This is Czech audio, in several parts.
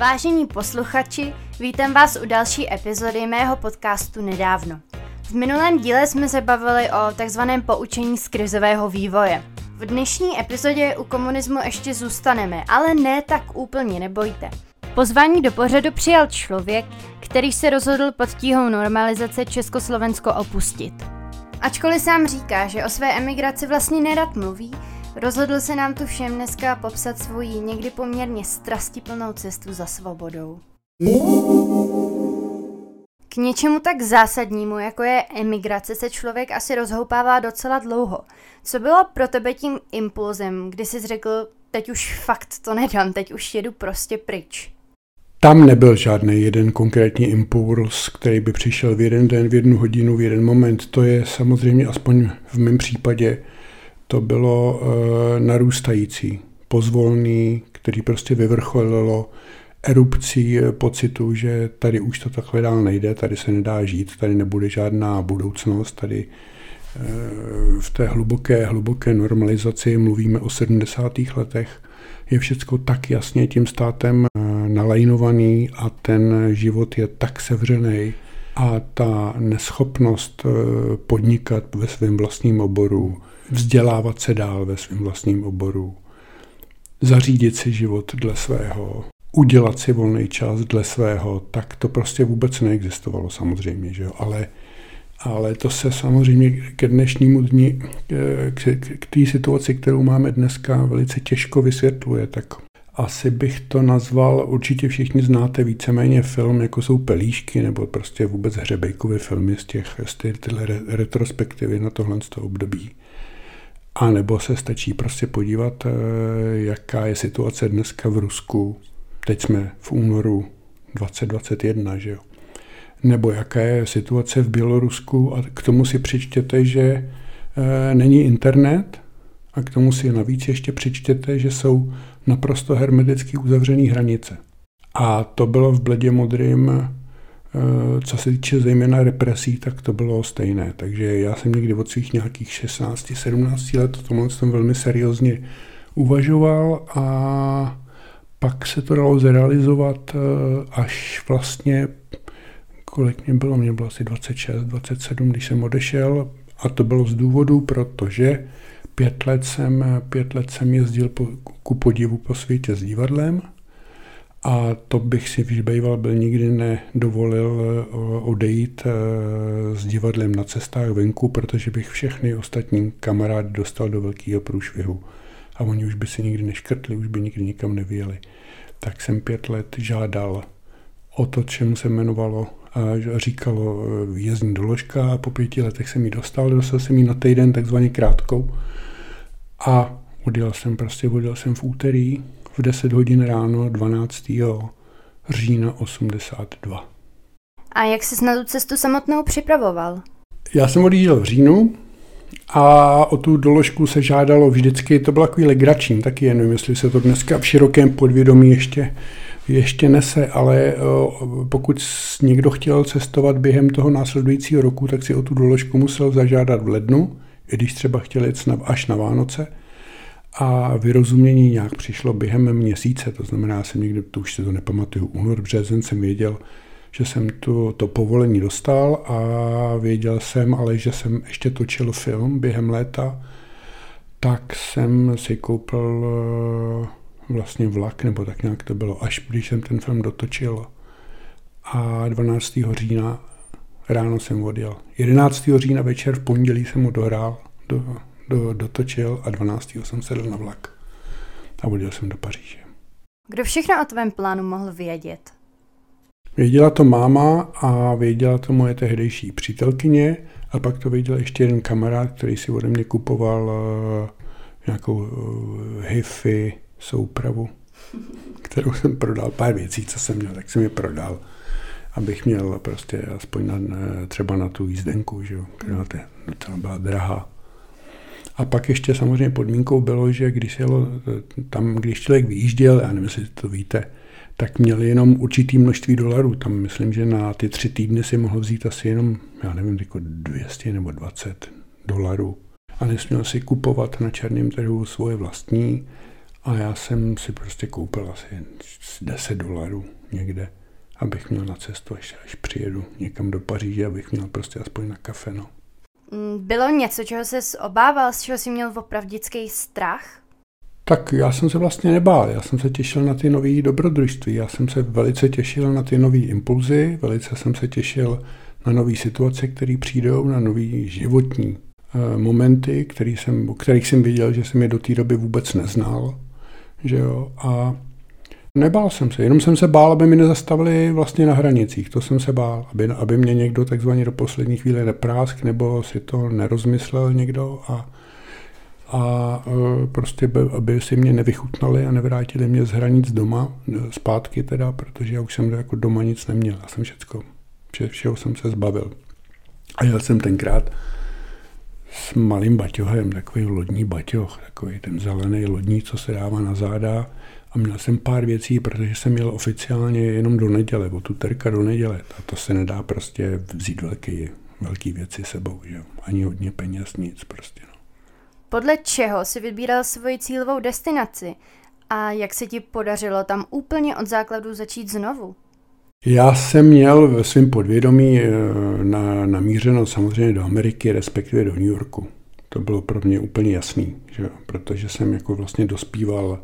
Vážení posluchači, vítám vás u další epizody mého podcastu Nedávno. V minulém díle jsme se bavili o takzvaném poučení z krizového vývoje. V dnešní epizodě u komunismu ještě zůstaneme, ale ne tak úplně, nebojte. Pozvání do pořadu přijal člověk, který se rozhodl pod tíhou normalizace Československo opustit. Ačkoliv sám říká, že o své emigraci vlastně nerad mluví, rozhodl se nám tu všem dneska popsat svoji někdy poměrně strastiplnou cestu za svobodou. K něčemu tak zásadnímu, jako je emigrace, se člověk asi rozhoupává docela dlouho. Co bylo pro tebe tím impulzem, kdy jsi řekl, teď už fakt to nedám, teď už jedu prostě pryč? Tam nebyl žádný jeden konkrétní impuls, který by přišel v jeden den, v jednu hodinu, v jeden moment. To je samozřejmě, aspoň v mém případě, to bylo e, narůstající, pozvolný, který prostě vyvrcholilo erupcí eh, pocitu, že tady už to takhle dál nejde, tady se nedá žít, tady nebude žádná budoucnost, tady e, v té hluboké, hluboké normalizaci mluvíme o 70. letech, je všecko tak jasně tím státem nalajnovaný a ten život je tak sevřený a ta neschopnost podnikat ve svém vlastním oboru, vzdělávat se dál ve svém vlastním oboru, zařídit si život dle svého, udělat si volný čas dle svého, tak to prostě vůbec neexistovalo samozřejmě, že jo? Ale, ale to se samozřejmě ke dnešnímu dni, k, k, k té situaci, kterou máme dneska, velice těžko vysvětluje, tak asi bych to nazval, určitě všichni znáte víceméně film, jako jsou Pelíšky, nebo prostě vůbec hřebejkové filmy z těch z tyhle retrospektivy na tohle z toho období. A nebo se stačí prostě podívat, eh, jaká je situace dneska v Rusku. Teď jsme v únoru 2021, že jo. Nebo jaká je situace v Bělorusku a k tomu si přečtěte, že e, není internet a k tomu si navíc ještě přečtěte, že jsou naprosto hermeticky uzavřený hranice. A to bylo v bledě modrým Eh, co se týče zejména represí, tak to bylo stejné. Takže já jsem někdy od svých nějakých 16-17 let o tomhle jsem velmi seriózně uvažoval a pak se to dalo zrealizovat eh, až vlastně, kolik mě bylo, mě bylo asi 26, 27, když jsem odešel. A to bylo z důvodu, protože pět let jsem, pět let jsem jezdil po, ku podivu po světě s divadlem a to bych si výbejval byl nikdy nedovolil eh, odejít eh, s divadlem na cestách venku, protože bych všechny ostatní kamarády dostal do velkého průšvihu. A oni už by si nikdy neškrtli, už by nikdy nikam nevyjeli. Tak jsem pět let žádal o to, čemu se jmenovalo a říkalo eh, výjezdní doložka a po pěti letech jsem ji dostal, dostal jsem ji na týden takzvaně krátkou a odjel jsem prostě, odjel jsem v úterý, v 10 hodin ráno 12. října 82. A jak jsi na tu cestu samotnou připravoval? Já jsem odjížděl v říjnu a o tu doložku se žádalo vždycky, to bylo takový legrační, taky jenom jestli se to dneska v širokém podvědomí ještě, ještě nese, ale pokud někdo chtěl cestovat během toho následujícího roku, tak si o tu doložku musel zažádat v lednu, i když třeba chtěl jít až na Vánoce a vyrozumění nějak přišlo během měsíce, to znamená, já jsem někdy, to už se to nepamatuju, únor, březen jsem věděl, že jsem to, to povolení dostal a věděl jsem ale, že jsem ještě točil film během léta, tak jsem si koupil eh, vlastně vlak, nebo tak nějak to bylo, až když jsem ten film dotočil. A 12. října ráno jsem odjel. 11. října večer v pondělí jsem ho dohrál do, do, dotočil a 12. jsem sedl na vlak a odjel jsem do Paříže. Kdo všechno o tvém plánu mohl vědět? Věděla to máma a věděla to moje tehdejší přítelkyně a pak to věděl ještě jeden kamarád, který si ode mě kupoval uh, nějakou uh, hi-fi soupravu, kterou jsem prodal, pár věcí, co jsem měl, tak jsem je prodal, abych měl prostě aspoň na, třeba na tu jízdenku, že jo, která docela byla drahá. A pak ještě samozřejmě podmínkou bylo, že když jelo, tam, když člověk vyjížděl, já nevím, jestli to víte, tak měli jenom určitý množství dolarů. Tam myslím, že na ty tři týdny si mohl vzít asi jenom, já nevím, jako 200 nebo 20 dolarů. A nesměl si kupovat na černém trhu svoje vlastní. A já jsem si prostě koupil asi 10 dolarů někde, abych měl na cestu, až, až přijedu někam do Paříže, abych měl prostě aspoň na kafe, no. Mm, bylo něco, čeho jsi obával, z čeho jsi měl opravdický strach? Tak já jsem se vlastně nebál, já jsem se těšil na ty nové dobrodružství, já jsem se velice těšil na ty nové impulzy, velice jsem se těšil na nové situace, které přijdou, na nové životní uh, momenty, který jsem, o kterých jsem viděl, že jsem je do té doby vůbec neznal. Že jo? A nebál jsem se, jenom jsem se bál, aby mi nezastavili vlastně na hranicích. To jsem se bál, aby, aby mě někdo takzvaně do poslední chvíle neprásk, nebo si to nerozmyslel někdo a a e, prostě by, aby si mě nevychutnali a nevrátili mě z hranic doma, e, zpátky teda, protože já už jsem jako doma nic neměl, já jsem všecko, vše, všeho jsem se zbavil. A jel jsem tenkrát s malým baťohem, takový lodní baťoch, takový ten zelený lodní, co se dává na záda. A měl jsem pár věcí, protože jsem měl oficiálně jenom do neděle, od terka do neděle. A to se nedá prostě vzít velký, velký věci sebou, že Ani hodně peněz, nic prostě. No. Podle čeho si vybíral svoji cílovou destinaci a jak se ti podařilo tam úplně od základu začít znovu? Já jsem měl ve svém podvědomí eh, na, namířeno samozřejmě do Ameriky, respektive do New Yorku. To bylo pro mě úplně jasný, že? protože jsem jako vlastně dospíval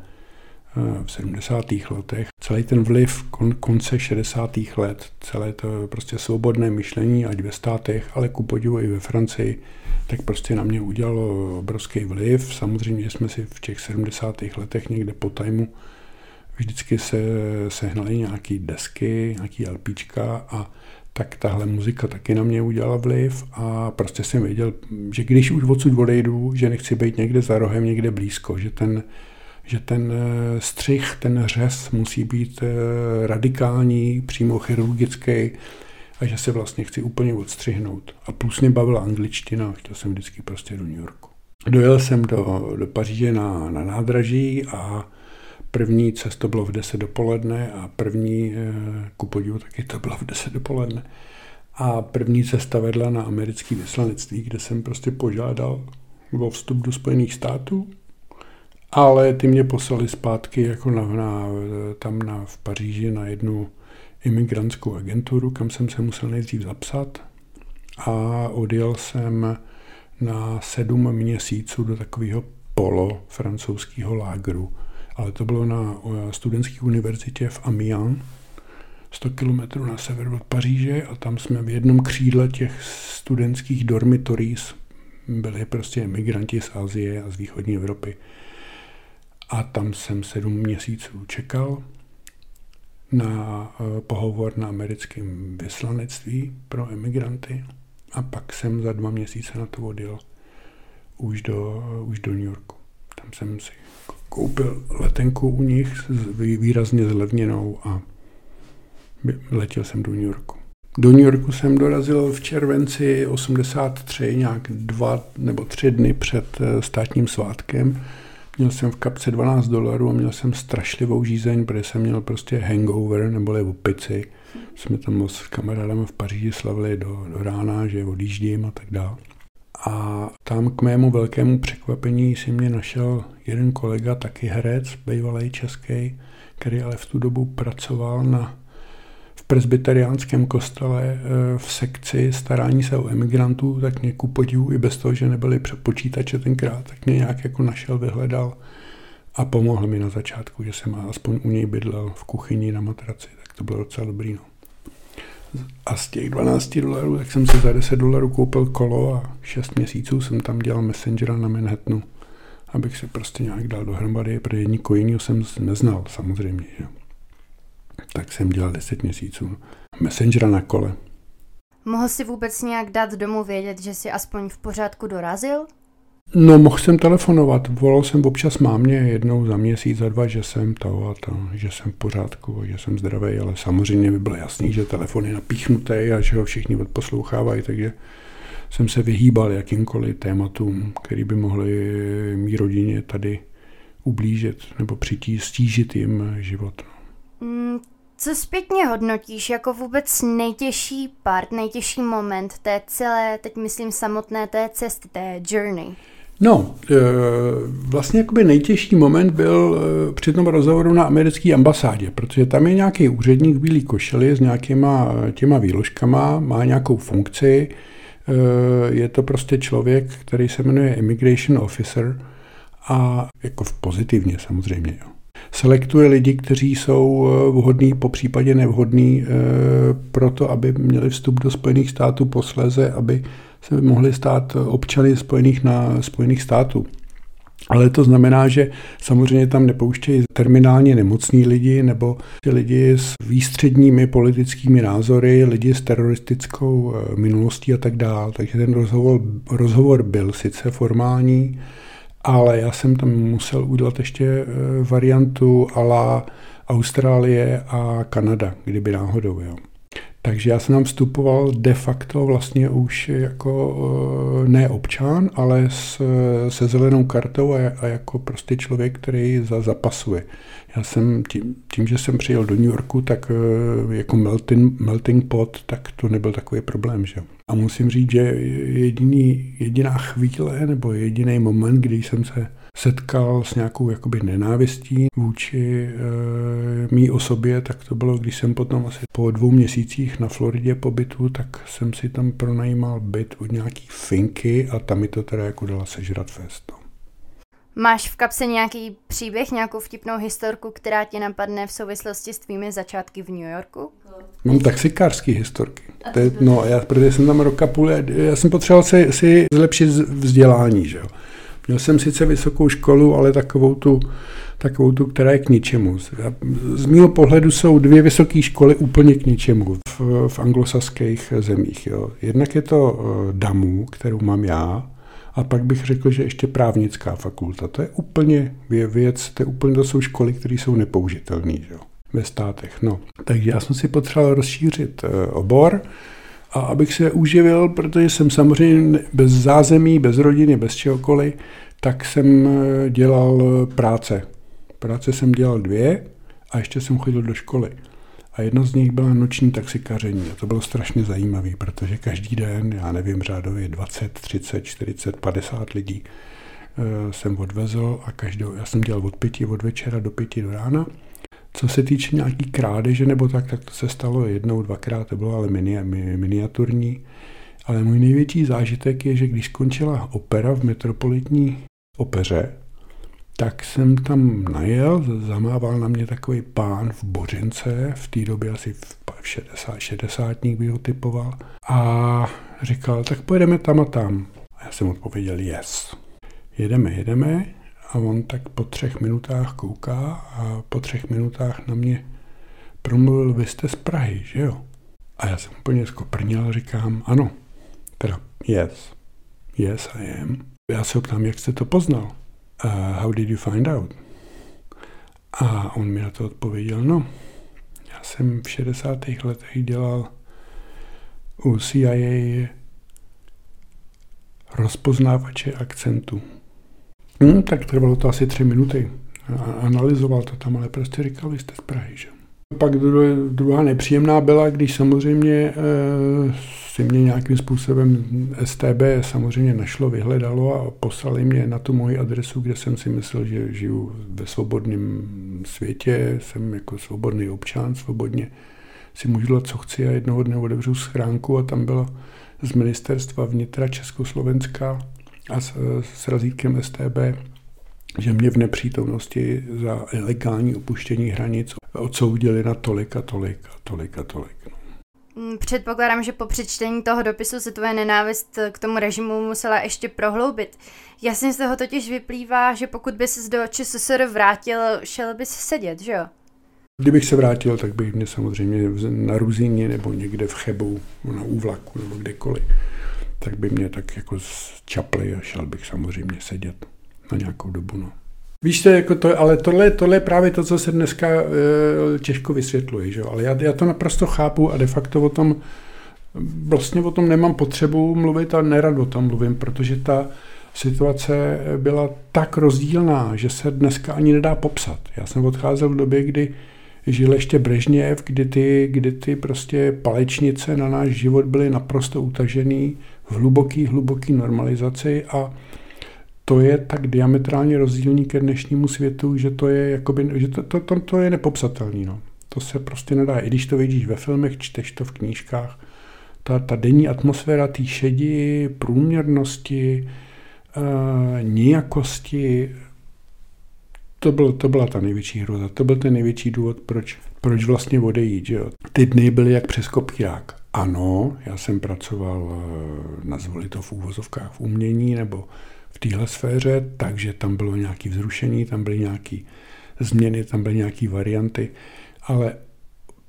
v 70. letech. Celý ten vliv kon, konce 60. let, celé to prostě svobodné myšlení, ať ve státech, ale ku podivu i ve Francii, tak prostě na mě udělalo obrovský vliv. Samozřejmě jsme si v těch 70. letech někde po tajmu vždycky se sehnali nějaký desky, nějaký LPčka a tak tahle muzika taky na mě udělala vliv a prostě jsem věděl, že když už odsud odejdu, že nechci být někde za rohem, někde blízko, že ten, že ten eh, střih, ten řez musí být eh, radikální, přímo chirurgický a že se vlastně chci úplně odstřihnout. A plus mě bavila angličtina, chtěl jsem vždycky prostě do New Yorku. Dojel jsem do, do Paříže na, na nádraží a První cesto bylo v 10 dopoledne a první, eh, ku podivu taky to bylo v 10 dopoledne. A první cesta vedla na americké vyslanectví, kde jsem prostě požádal o vstup do Spojených států, ale ty mě poslali zpátky jako na, na, tam na, v Paříži na jednu imigrantskou agenturu, kam jsem se musel nejdřív zapsat. A odjel jsem na sedm měsíců do takového polo francouzského lágru, ale to bylo na studentské univerzitě v Amiens, 100 kilometrů na sever od Paříže. A tam jsme v jednom křídle těch studentských dormitories byli prostě emigranti z Asie a z východní Evropy. A tam jsem sedm měsíců čekal na eh, pohovor na americkém vyslanectví pro emigranty a pak jsem za dva měsíce na to odjel už do, už do New Yorku. Tam jsem si koupil letenku u nich výrazně zlevněnou a letěl jsem do New Yorku. Do New Yorku jsem dorazil v červenci 83, nějak dva nebo tři dny před eh, státním svátkem. Měl jsem v kapce 12 dolarů a měl jsem strašlivou žízeň, protože jsem měl prostě hangover neboli opici. Jsme tam s kamarádem v Paříži slavili do, do rána, že odjíždím a tak dále. A tam k mému velkému překvapení si mě našel jeden kolega, taky herec, bývalý český, který ale v tu dobu pracoval na, presbyteriánském kostele eh, v sekci starání se o emigrantů, tak mě ku podivu i bez toho, že nebyli počítače tenkrát, tak mě nějak jako našel, vyhledal a pomohl mi na začátku, že jsem aspoň u něj bydlel v kuchyni na matraci, tak to bylo docela dobrý. No. A z těch 12 dolarů, tak jsem si za 10 dolarů koupil kolo a 6 měsíců jsem tam dělal messengera na Manhattanu, abych se prostě nějak dal dohromady, protože nikoho jsem neznal samozřejmě. Že? Tak jsem dělal 10 měsíců messengera na kole. Mohl si vůbec nějak dát domů vědět, že si aspoň v pořádku dorazil? No, mohl jsem telefonovat. Volal jsem občas mámě jednou za měsíc, za dva, že jsem to a to, že jsem v pořádku, že jsem zdravý, ale samozřejmě by bylo jasný, že telefon je napíchnutý a že ho všichni odposlouchávají, takže jsem se vyhýbal jakýmkoliv tématům, který by mohly mý rodině tady ublížit nebo přití, stížit jim život. Mm, co zpětně hodnotíš jako vůbec nejtěžší part, nejtěžší moment té celé, teď myslím samotné té cesty, té journey? No, e, vlastně jakoby nejtěžší moment byl e, při tom rozhovoru na americké ambasádě, protože tam je nějaký úředník v bílý košeli s nějakýma těma výložkama, má nějakou funkci, e, je to prostě člověk, který se jmenuje Immigration Officer a jako v pozitivně samozřejmě. Jo. Selektuje lidi, kteří jsou vhodní, po případě nevhodní pro to, aby měli vstup do Spojených států posléze, aby se mohli stát občany Spojených, na, Spojených států. Ale to znamená, že samozřejmě tam nepouštějí terminálně nemocní lidi nebo lidi s výstředními politickými názory, lidi s teroristickou eh, minulostí a tak dále. Takže ten rozhovor, rozhovor byl sice formální, ale já jsem tam musel udělat ještě eh, variantu ala Austrálie a Kanada, kdyby náhodou. Jo. Takže já jsem tam vstupoval de facto vlastně už jako eh, ne občan, ale s, se zelenou kartou a, a jako prostě člověk, který za, zapasuje. Já jsem tím, tím, že jsem přijel do New Yorku, tak eh, jako melting, melting pot, tak to nebyl takový problém. Že? A musím říct, že jediný, jediná chvíle nebo jediný moment, kdy jsem se setkal s nějakou jakoby nenávistí vůči e, mý osobě, tak to bylo, když jsem potom asi po dvou měsících na Floridě pobytu, tak jsem si tam pronajímal byt od nějaký finky a tam mi to teda jako dala sežrat fest. No. Máš v kapse nějaký příběh, nějakou vtipnou historku, která ti napadne v souvislosti s tvými začátky v New Yorku? Mám taxikářský historky. To je, no, já, protože jsem tam roka půl, já jsem potřeboval si, si zlepšit vzdělání, že jo. Měl jsem sice vysokou školu, ale takovou tu, takovou tu, která je k ničemu. Z mého pohledu jsou dvě vysoké školy úplně k ničemu v, v anglosaských zemích. Jo. Jednak je to eh, DAMU, kterou mám já, a pak bych řekl, že ještě právnická fakulta. To je úplně věc, to, je úplně, to jsou školy, které jsou nepoužitelné ve státech. No. Takže já jsem si potřeboval rozšířit eh, obor, a abych se uživil, protože jsem samozřejmě bez zázemí, bez rodiny, bez čehokoliv, tak jsem eh, dělal práce. Práce jsem dělal dvě a ještě jsem chodil do školy. A jedna z nich byla noční taxikaření. A to bylo strašně zajímavé, protože každý den, já nevím, řádově 20, 30, 40, 50 lidí eh, jsem odvezl a každou, já jsem dělal od pěti od večera do pěti do rána co se týče nějaký krádeže nebo tak, tak to se stalo jednou, dvakrát, to bylo ale mini, miniaturní. Ale můj největší zážitek je, že když skončila opera v metropolitní opeře, tak jsem tam najel, zamával na mě takový pán v Bořence, v té době asi v 60, 60 bych ho typoval, a říkal, tak pojedeme tam a tam. A já jsem odpověděl, yes. Jedeme, jedeme a on tak po třech minutách kouká a po třech minutách na mě promluvil, vy jste z Prahy, že jo? A já jsem úplně skoprnil a říkám, ano, teda yes, yes I am. Já se ptám, jak jste to poznal? Uh, how did you find out? A on mi na to odpověděl, no, já jsem v 60. letech dělal u CIA rozpoznávače akcentu. Hmm, tak trvalo to asi tři minuty. Analyzoval to tam, ale prostě říkal, vy jste z Prahy, že? Pak druhá nepříjemná byla, když samozřejmě e, si mě nějakým způsobem STB samozřejmě našlo, vyhledalo a poslali mě na tu moji adresu, kde jsem si myslel, že žiju ve svobodném světě, jsem jako svobodný občan, svobodně si můžu dělat, co chci a jednoho dne otevřu schránku a tam bylo z ministerstva vnitra Československa a s, s razítkem STB, že mě v nepřítomnosti za ilegální opuštění hranic odsoudili na tolik a tolik a tolik a tolik. No. Předpokládám, že po přečtení toho dopisu se tvoje nenávist k tomu režimu musela ještě prohloubit. Jasně z toho totiž vyplývá, že pokud by se do ČSSR vrátil, šel bys sedět, že jo? Kdybych se vrátil, tak bych mě samozřejmě na Ruzíně nebo někde v Chebu, na úvlaku nebo kdekoliv tak by mě tak jako čapli a šel bych samozřejmě sedět na nějakou dobu. No. Víš, to, jako to, ale tohle, tohle je právě to, co se dneska e, těžko vysvětluje, že? ale já, já to naprosto chápu a de facto o tom vlastně o tom nemám potřebu mluvit a nerad o tom mluvím, protože ta situace byla tak rozdílná, že se dneska ani nedá popsat. Já jsem odcházel v době, kdy žil ještě Brežněv, kdy ty, kdy ty prostě palečnice na náš život byly naprosto utažený v hluboký, hluboký normalizaci a to je tak diametrálně rozdílný ke dnešnímu světu, že to je, jakoby, že to, to, to, to je nepopsatelný. No. To se prostě nedá. I když to vidíš ve filmech, čteš to v knížkách, ta, ta denní atmosféra té šedi, průměrnosti, e, nijakosti, to, byl, to byla ta největší hroza. To byl ten největší důvod, proč, proč vlastně odejít. Že jo. Ty dny byly jak přes kopírák. Ano, já jsem pracoval, eh, nazvali to v úvozovkách v umění nebo v téhle sféře, takže tam bylo nějaké vzrušení, tam byly nějaké změny, tam byly nějaké varianty, ale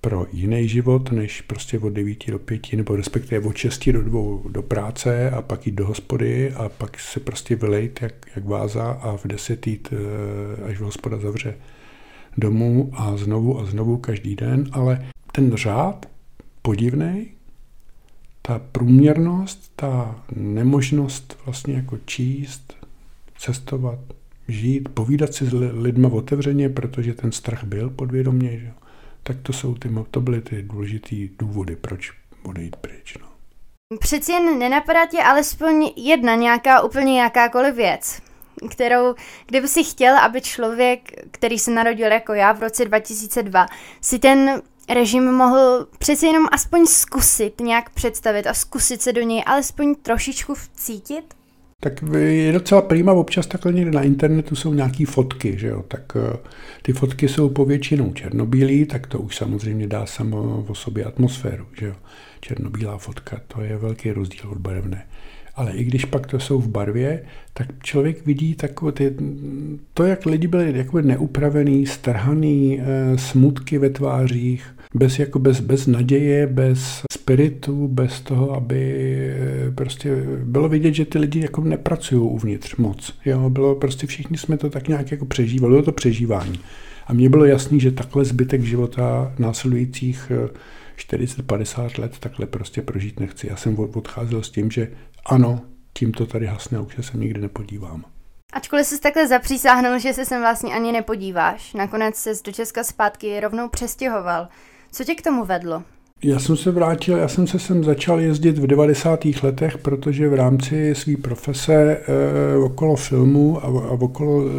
pro jiný život, než prostě od 9 do 5, nebo respektive od 6 do 2 do práce a pak jít do hospody a pak se prostě vylejt jak, jak váza a v 10 jít, eh, až v hospoda zavře domů a znovu a znovu každý den, ale ten řád podivný, ta průměrnost, ta nemožnost vlastně jako číst, cestovat, žít, povídat si s lidma otevřeně, protože ten strach byl podvědomě, že? tak to jsou ty, to byly ty důležité důvody, proč odejít pryč. No. Přeci jen nenapadá tě alespoň jedna nějaká úplně jakákoliv věc, kterou, kdyby si chtěl, aby člověk, který se narodil jako já v roce 2002, si ten režim mohl přeci jenom aspoň zkusit nějak představit a zkusit se do něj alespoň trošičku vcítit? Tak je docela prýma, občas takhle někde na internetu jsou nějaké fotky, že jo, tak eh, ty fotky jsou povětšinou černobílý, tak to už samozřejmě dá samo o sobě atmosféru, že jo. Černobílá fotka, to je velký rozdíl od barevné ale i když pak to jsou v barvě, tak člověk vidí takové ty, to, jak lidi byli jako neupravený, strhaný, eh, smutky ve tvářích, bez, jako bez, bez naděje, bez spiritu, bez toho, aby eh, prostě bylo vidět, že ty lidi jako nepracují uvnitř moc. Jo, bylo prostě všichni jsme to tak nějak jako přežívali, bylo to přežívání. A mně bylo jasný, že takhle zbytek života následujících 40-50 eh, let takhle prostě prožít nechci. Já jsem odcházel s tím, že ano, tím to tady hasne, už se nikdy nepodívám. Ačkoliv jsi takhle zapřísáhnul, že se sem vlastně ani nepodíváš, nakonec se do Česka zpátky rovnou přestěhoval. Co tě k tomu vedlo? Já jsem se vrátil, já jsem se sem začal jezdit v 90. letech, protože v rámci své profese e, okolo filmu a, a okolo e,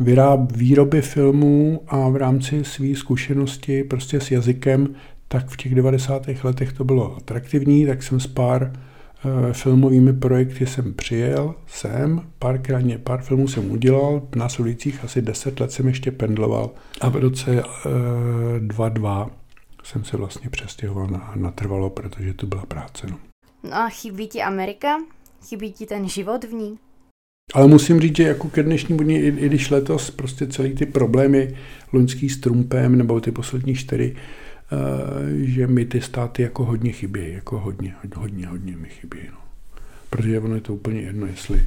vyráb, výroby filmů a v rámci své zkušenosti prostě s jazykem, tak v těch 90. letech to bylo atraktivní, tak jsem s pár Eh, filmovými projekty jsem přijel sem, párkrát pár filmů jsem udělal, v následujících asi deset let jsem ještě pendloval a v roce 2002 eh, jsem se vlastně přestěhoval na, natrvalo, protože tu byla práce. No. no a chybí ti Amerika? Chybí ti ten život v ní? Ale musím říct, že jako ke dnešnímu dní, i, i když letos prostě celý ty problémy loňský s Trumpem nebo ty poslední čtyři, Eh, že mi ty státy jako hodně chybí, jako hodně, hodně, hodně mi chybí. No. Protože ono je to úplně jedno, jestli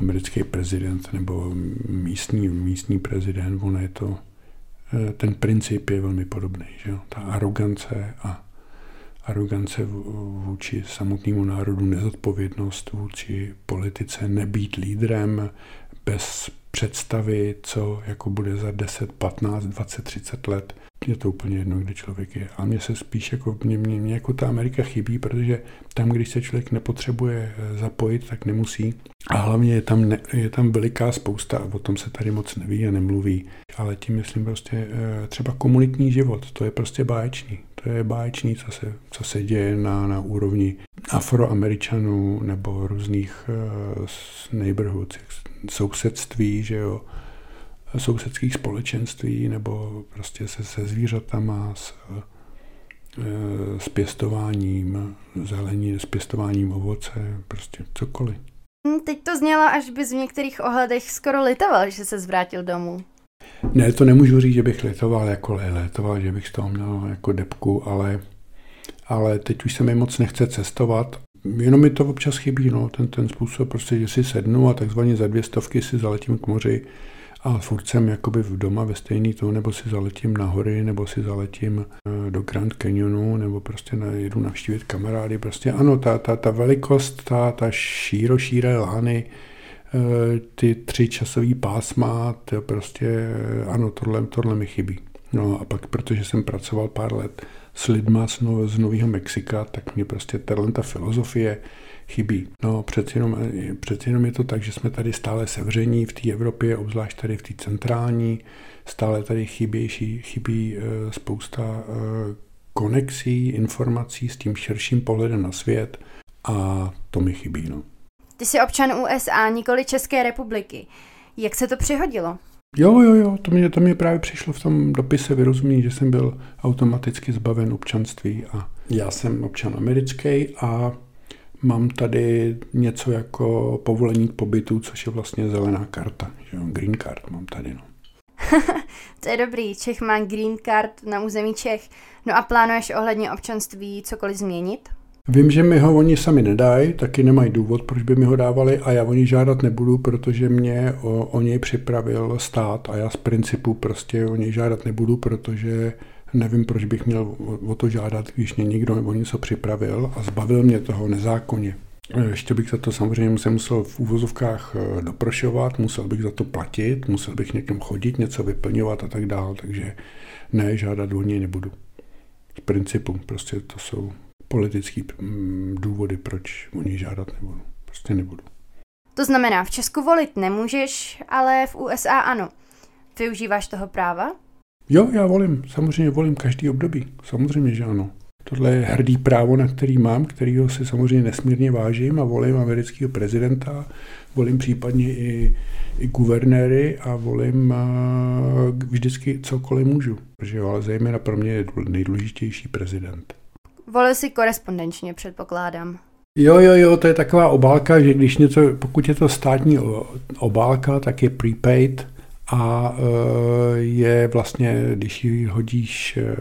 americký prezident nebo místní, místní prezident, ono je to, eh, ten princip je velmi podobný, že jo? ta arogance a arogance vůči samotnému národu, nezodpovědnost vůči politice, nebýt lídrem bez představy, co jako bude za 10, 15, 20, 30 let je to úplně jedno, kde člověk je. A mně se spíš jako, mě, mě, mě jako ta Amerika chybí, protože tam, když se člověk nepotřebuje eh, zapojit, tak nemusí. A hlavně je tam, ne, je tam veliká spousta, a o tom se tady moc neví a nemluví. Ale tím myslím prostě eh, třeba komunitní život, to je prostě báječný. To je báječný, co se, co se děje na, na úrovni afroameričanů nebo různých uh, neighborhoods, sousedství, že jo sousedských společenství nebo prostě se, se zvířatama, s, e, s pěstováním zelení, s pěstováním ovoce, prostě cokoliv. Hm, teď to znělo, až bys v některých ohledech skoro litoval, že se zvrátil domů. Ne, to nemůžu říct, že bych litoval jako litoval, že bych z toho měl jako depku, ale, ale teď už se mi moc nechce cestovat. Jenom mi to občas chybí, no, ten, ten způsob, prostě, že si sednu a takzvaně za dvě stovky si zaletím k moři a furt jsem jakoby v doma ve stejný to, nebo si zaletím na hory, nebo si zaletím eh, do Grand Canyonu, nebo prostě na, jedu navštívit kamarády. Prostě ano, ta, ta, ta velikost, ta, ta šíro, šíre lány, ty tři časové pásma, to prostě, eh, ano, tohle, tohle mi chybí. No a pak, protože jsem pracoval pár let s lidma z, no, z Nového Mexika, tak mě prostě tahle ta filozofie, chybí. No přeci jenom, přeci jenom je to tak, že jsme tady stále sevření v té Evropě, obzvlášť tady v té centrální, stále tady chybější, chybí spousta konexí, informací s tím širším pohledem na svět a to mi chybí. No. Ty jsi občan USA, nikoli České republiky. Jak se to přihodilo? Jo, jo, jo, to mě, to mě právě přišlo v tom dopise vyrozumění, že jsem byl automaticky zbaven občanství a já jsem občan americký a mám tady něco jako povolení k pobytu, což je vlastně zelená karta, že jo, green card mám tady, no. to je dobrý, Čech má green card na území Čech. No a plánuješ ohledně občanství cokoliv změnit? Vím, že mi ho oni sami nedají, taky nemají důvod, proč by mi ho dávali a já o něj žádat nebudu, protože mě o, o něj připravil stát a já z principu prostě o něj žádat nebudu, protože nevím, proč bych měl o to žádat, když mě někdo o něco připravil a zbavil mě toho nezákonně. Ještě bych za to samozřejmě se musel v úvozovkách eh, doprošovat, musel bych za to platit, musel bych někam chodit, něco vyplňovat a tak dále, takže ne, žádat o něj nebudu. Z principu, prostě to jsou politické mm, důvody, proč o něj žádat nebudu. Prostě nebudu. To znamená, v Česku volit nemůžeš, ale v USA ano. Využíváš toho práva? Jo, já volím. Samozřejmě volím každý období. Samozřejmě, že ano. Tohle je hrdý právo, na který mám, kterýho si samozřejmě nesmírně vážím a volím amerického prezidenta, volím případně i, i guvernéry a volím uh, vždycky cokoliv můžu. Protože ale zejména pro mě je nejdůležitější prezident. Volil si korespondenčně, předpokládám. Jo, jo, jo, to je taková obálka, že když něco, pokud je to státní obálka, tak je prepaid a e, je vlastně, když ji hodíš e,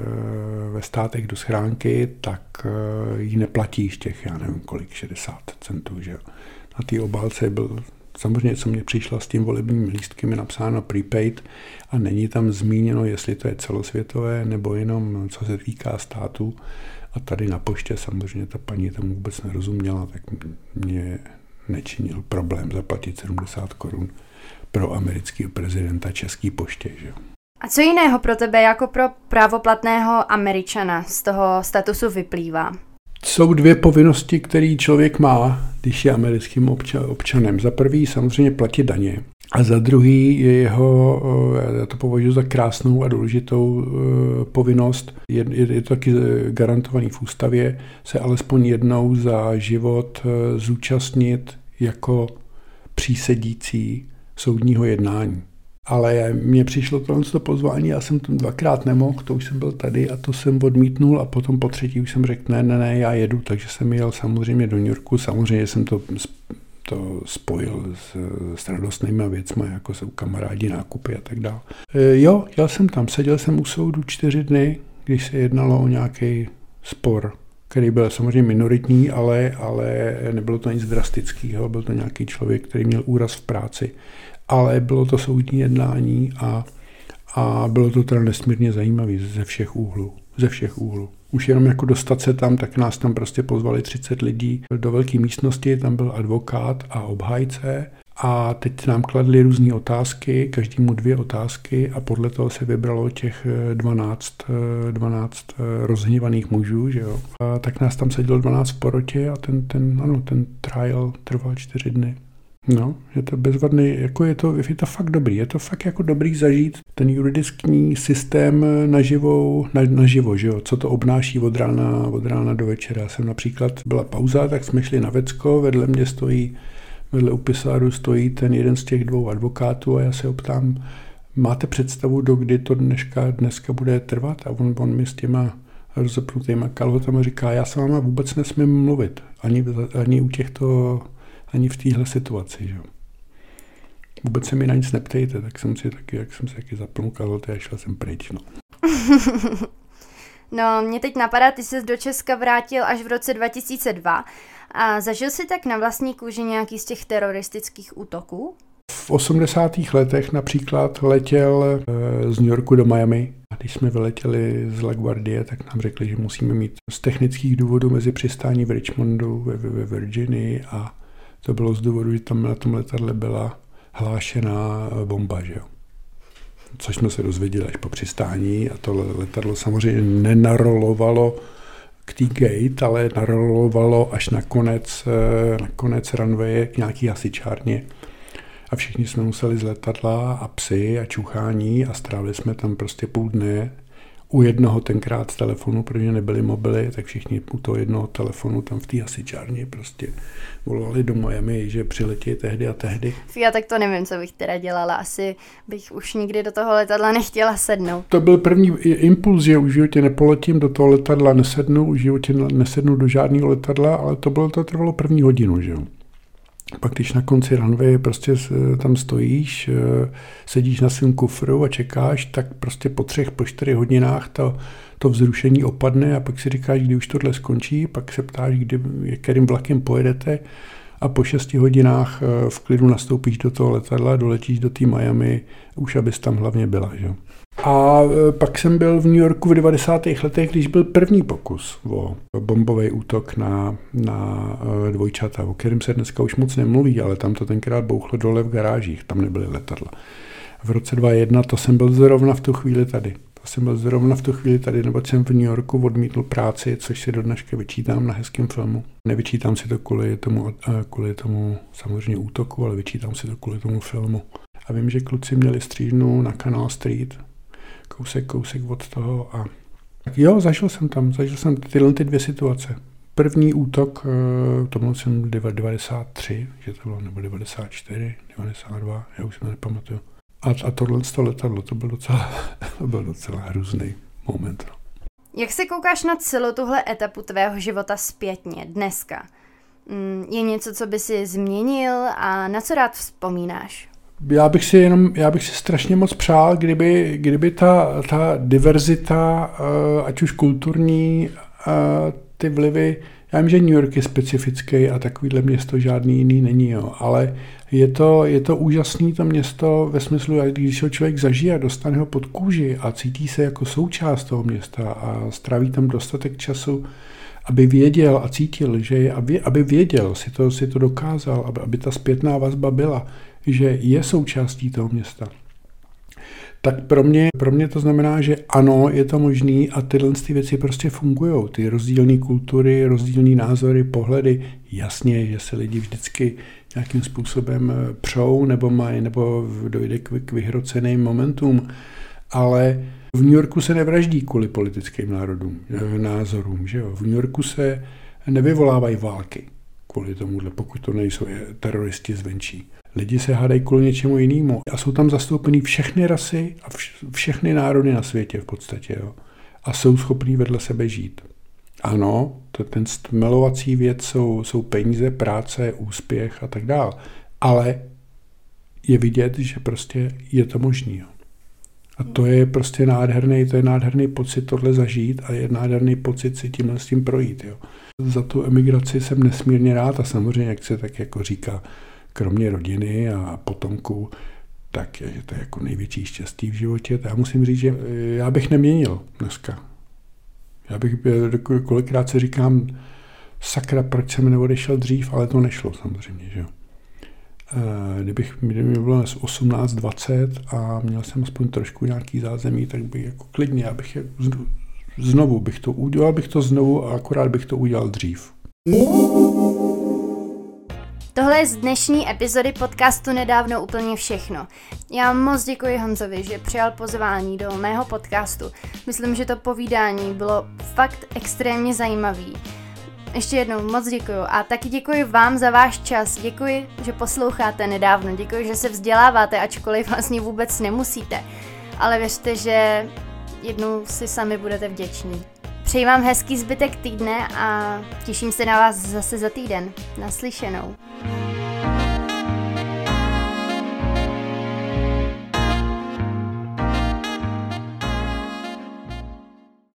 ve státech do schránky, tak e, ji neplatíš těch, já nevím kolik, 60 centů, že jo. Na té obálce byl samozřejmě, co mě přišlo s tím volebním lístkem, je napsáno prepaid a není tam zmíněno, jestli to je celosvětové nebo jenom co se týká státu. A tady na poště samozřejmě ta paní tomu vůbec nerozuměla, tak mě nečinil problém zaplatit 70 korun pro amerického prezidenta České poště. Že? A co jiného pro tebe jako pro právoplatného Američana z toho statusu vyplývá? Jsou dvě povinnosti, které člověk má, když je americkým občanem. Za prvý samozřejmě platit daně. A za druhý je jeho, eh, já to považuji za krásnou a důležitou eh, povinnost, je, je, to taky garantovaný v ústavě, se alespoň jednou za život eh, zúčastnit jako přísedící soudního jednání. Ale mně přišlo tohle to pozvání, já jsem tam dvakrát nemohl, to už jsem byl tady a to jsem odmítnul a potom po třetí už jsem řekl, ne, ne, ne, já jedu, takže jsem jel samozřejmě do New Yorku, samozřejmě jsem to to spojil s, s radostnými věcmi, jako jsou kamarádi, nákupy a tak dále. Jo, jel jsem tam, seděl jsem u soudu čtyři dny, když se jednalo o nějaký spor, který byl samozřejmě minoritní, ale, ale nebylo to nic drastického, byl to nějaký člověk, který měl úraz v práci, ale bylo to soudní jednání a, a bylo to teda nesmírně zajímavé ze všech úhlů. Ze všech úhlů už jenom jako dostat se tam, tak nás tam prostě pozvali 30 lidí do velké místnosti, tam byl advokát a obhájce a teď nám kladli různé otázky, každému dvě otázky a podle toho se vybralo těch 12, 12 eh, rozhněvaných mužů, že jo. A tak nás tam sedělo 12 v porotě a ten, ten, ano, ten trial trval čtyři dny. No, je to bezvadný, jako je to, je to fakt dobrý, je to fakt jako dobrý zažít ten juridický systém naživou, na, naživo, že jo, co to obnáší od rána, od rána do večera. Já jsem například, byla pauza, tak jsme šli na Vecko, vedle mě stojí, vedle upisáru stojí ten jeden z těch dvou advokátů a já se optám, máte představu, do kdy to dneška, dneska bude trvat? A on, on mi s těma rozepnutýma kalhotama říká, já s váma vůbec nesmím mluvit, ani, ani u těchto ani v téhle situaci. Že? Vůbec se mi na nic neptejte, tak jsem si taky, jak jsem se taky zapnul a šel jsem pryč. No. no, mě teď napadá, ty jsi do Česka vrátil až v roce 2002 a zažil jsi tak na vlastní kůži nějaký z těch teroristických útoků? V 80. letech například letěl eh, z New Yorku do Miami. A když jsme vyletěli z LaGuardie, tak nám řekli, že musíme mít z technických důvodů mezi přistání v Richmondu ve, ve Virginii a to bylo z důvodu, že tam na tom letadle byla hlášená bomba, že jo. Což jsme se dozvěděli až po přistání a to letadlo samozřejmě nenarolovalo k té gate, ale narolovalo až na konec, eh, na konec runwaye k nějaký hasičárně. A všichni jsme museli z letadla a psy a čuchání a strávili jsme tam prostě půl dne u jednoho tenkrát z telefonu, protože nebyly mobily, tak všichni u toho jednoho telefonu tam v té hasičárně prostě volali do Miami, že přiletí tehdy a tehdy. Já tak to nevím, co bych teda dělala. Asi bych už nikdy do toho letadla nechtěla sednout. To byl první impuls, že už v životě nepoletím do toho letadla, nesednu, už v životě nesednu do žádného letadla, ale to bylo, to trvalo první hodinu, že jo. Pak když na konci runway prostě tam stojíš, eh, sedíš na svém kufru a čekáš, tak prostě po třech, po čtyři hodinách to, to vzrušení opadne a pak si říkáš, kdy už tohle skončí, pak se ptáš, kdy, kterým vlakem pojedete a po šesti hodinách eh, v klidu nastoupíš do toho letadla, doletíš do té Miami, už abys tam hlavně byla. Že? A e, pak jsem byl v New Yorku v 90. letech, když byl první pokus o bombový útok na, na e, dvojčata, o kterém se dneska už moc nemluví, ale tam to tenkrát bouchlo dole v garážích, tam nebyly letadla. V roce 2001 to jsem byl zrovna v tu chvíli tady. To jsem byl zrovna v tu chvíli tady, nebo jsem v New Yorku odmítl práci, což si do dneška vyčítám na hezkém filmu. Nevyčítám si to kvůli tomu, e, kvůli tomu samozřejmě útoku, ale vyčítám si to kvůli tomu filmu. A vím, že kluci měli střížnu na Canal Street, kousek, kousek od toho a tak jo, zažil jsem tam, zažil jsem tyhle ty dvě situace. První útok, eh, to byl jsem 93, že to bylo, nebo 94, 92, já už se to nepamatuju. A, a tohle to letadlo, to byl docela, to byl docela hrůzný moment. Jak se koukáš na celou tuhle etapu tvého života zpětně, dneska? Mm, je něco, co by si změnil a na co rád vzpomínáš? Já bych si jenom, já bych si strašně moc přál, kdyby, kdyby ta, ta diverzita, eh, ať už kulturní, eh, ty vlivy, já vím, že New York je specifický a takovýhle město žádný jiný není, jo, ale je to, je to úžasné to město ve smyslu, když ho člověk zažije a dostane ho pod kůži a cítí se jako součást toho města a stráví tam dostatek času, aby věděl a cítil, že je, aby věděl, si to, si to dokázal, aby, aby ta zpětná vazba byla, že je součástí toho města, tak pro mě, pro mě to znamená, že ano, je to možný a tyhle ty věci prostě fungují. Ty rozdílné kultury, rozdílné názory, pohledy, jasně, že se lidi vždycky nějakým způsobem eh, přou nebo mají, nebo dojde k, k vyhroceným momentům, ale v New Yorku se nevraždí kvůli politickým národům, eh, názorům. Že jo? V New Yorku se nevyvolávají války kvůli tomuhle, pokud to nejsou teroristi zvenčí. Lidi se hádají kvůli něčemu jinému a jsou tam zastoupeny všechny rasy a všechny národy na světě v podstatě. Jo. A jsou schopní vedle sebe žít. Ano, to, ten stmelovací věc jsou, jsou peníze, práce, úspěch a tak dále. Ale je vidět, že prostě je to možný. Jo. A to je prostě nádherný, to je nádherný pocit tohle zažít a je nádherný pocit si tímhle s tím projít. Jo. Za tu emigraci jsem nesmírně rád a samozřejmě, jak se tak jako říká, kromě rodiny a potomků, tak je to jako největší štěstí v životě. Já musím říct, že eh, já bych neměnil dneska. Já bych, eh, kolikrát se říkám, sakra, proč jsem neodešel dřív, ale to nešlo samozřejmě, že. Eh, kdybych kdyby mi bylo 18-20 a měl jsem aspoň trošku nějaký zázemí, tak bych jako klidně, já bych znovu bych to udělal, bych to znovu a akorát bych to udělal dřív. Tohle je z dnešní epizody podcastu nedávno úplně všechno. Já moc děkuji Honzovi, že přijal pozvání do mého podcastu. Myslím, že to povídání bylo fakt extrémně zajímavý. Ještě jednou moc děkuji a taky děkuji vám za váš čas. Děkuji, že posloucháte nedávno. Děkuji, že se vzděláváte, ačkoliv vlastně vůbec nemusíte. Ale věřte, že jednou si sami budete vděční. Přeji vám hezký zbytek týdne a těším se na vás zase za týden. Naslyšenou.